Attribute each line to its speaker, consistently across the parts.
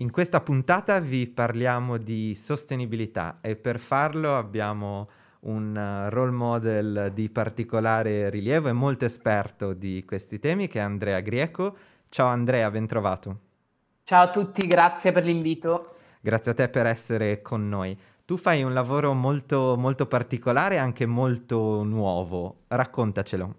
Speaker 1: In questa puntata vi parliamo di sostenibilità e per farlo abbiamo un uh, role model di particolare rilievo e molto esperto di questi temi che è Andrea Grieco. Ciao Andrea, ben trovato.
Speaker 2: Ciao a tutti, grazie per l'invito.
Speaker 1: Grazie a te per essere con noi. Tu fai un lavoro molto, molto particolare e anche molto nuovo. Raccontacelo.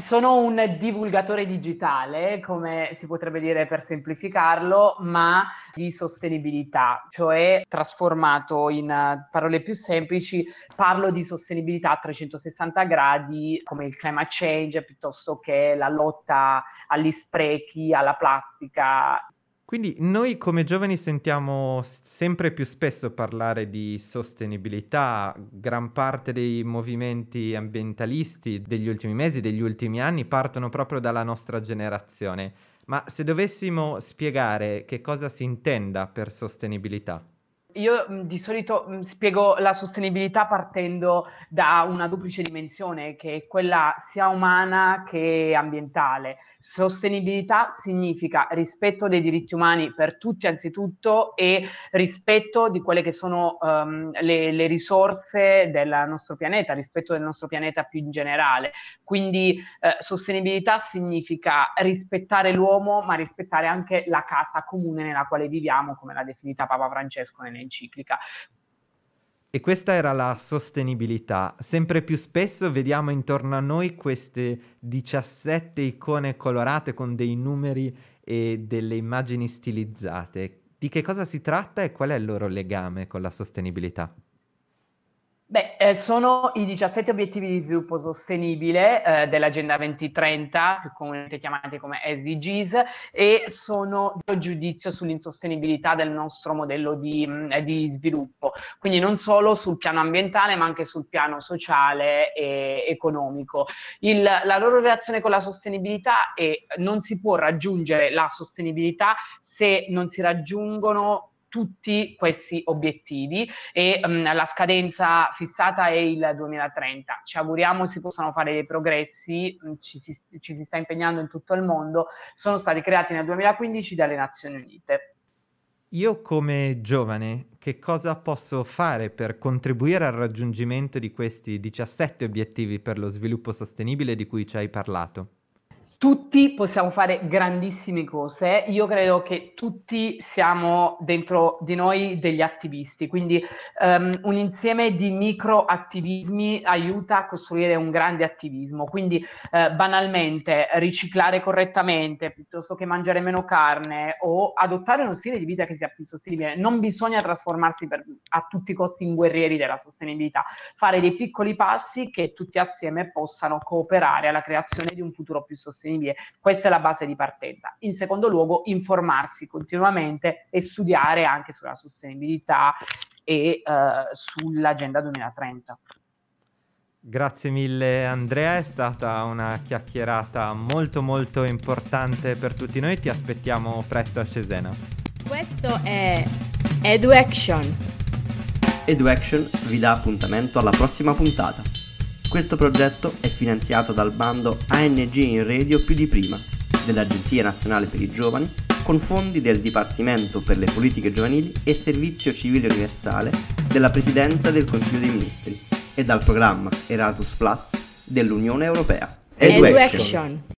Speaker 2: Sono un divulgatore digitale, come si potrebbe dire per semplificarlo, ma di sostenibilità, cioè trasformato in parole più semplici, parlo di sostenibilità a 360 gradi, come il climate change, piuttosto che la lotta agli sprechi, alla plastica,
Speaker 1: quindi noi come giovani sentiamo sempre più spesso parlare di sostenibilità, gran parte dei movimenti ambientalisti degli ultimi mesi, degli ultimi anni partono proprio dalla nostra generazione. Ma se dovessimo spiegare che cosa si intenda per sostenibilità?
Speaker 2: Io di solito spiego la sostenibilità partendo da una duplice dimensione che è quella sia umana che ambientale. Sostenibilità significa rispetto dei diritti umani per tutti anzitutto e rispetto di quelle che sono um, le, le, risorse del nostro pianeta, rispetto del nostro pianeta più in generale. Quindi eh, sostenibilità significa rispettare l'uomo ma rispettare anche la casa comune nella quale viviamo, come l'ha definita Papa Francesco nelle enciclica.
Speaker 1: E questa era la sostenibilità. Sempre più spesso vediamo intorno a noi queste 17 icone colorate con dei numeri e delle immagini stilizzate. Di che cosa si tratta e qual è il loro legame con la sostenibilità?
Speaker 2: Beh, eh, sono i 17 obiettivi di sviluppo sostenibile eh, dell'Agenda 2030, più comunemente chiamati come SDGs, e sono il giudizio sull'insostenibilità del nostro modello di, mm, di, sviluppo. Quindi non solo sul piano ambientale, ma anche sul piano sociale e economico. Il, la loro relazione con la sostenibilità è non si può raggiungere la sostenibilità se non si raggiungono tutti questi obiettivi e um, la scadenza fissata è il 2030. Ci auguriamo si possano fare dei progressi, mm, ci si, ci si sta impegnando in tutto il mondo, sono stati creati nel 2015 dalle Nazioni Unite.
Speaker 1: Io come giovane che cosa posso fare per contribuire al raggiungimento di questi 17 obiettivi per lo sviluppo sostenibile di cui ci hai parlato?
Speaker 2: Tutti possiamo fare grandissime cose. Io credo che tutti siamo dentro di noi degli attivisti, quindi um, un insieme di micro attivismi aiuta a costruire un grande attivismo. Quindi uh, banalmente riciclare correttamente piuttosto che mangiare meno carne o adottare uno stile di vita che sia più sostenibile. Non bisogna trasformarsi per, a tutti i costi in guerrieri della sostenibilità, fare dei piccoli passi che tutti assieme possano cooperare alla creazione di un futuro più sostenibile sostenibile. Questa è la base di partenza. In secondo luogo, informarsi continuamente e studiare anche sulla sostenibilità e uh, sull'agenda 2030.
Speaker 1: Grazie mille Andrea, è stata una chiacchierata molto molto importante per tutti noi, ti aspettiamo presto a Cesena.
Speaker 3: Questo è EduAction.
Speaker 4: EduAction vi dà appuntamento alla prossima puntata. Questo progetto è finanziato dal bando ANG in Radio più di prima dell'Agenzia Nazionale per i Giovani con fondi del Dipartimento per le Politiche Giovanili e Servizio Civile Universale della Presidenza del Consiglio dei Ministri e dal programma Erasmus Plus dell'Unione Europea.
Speaker 3: Education.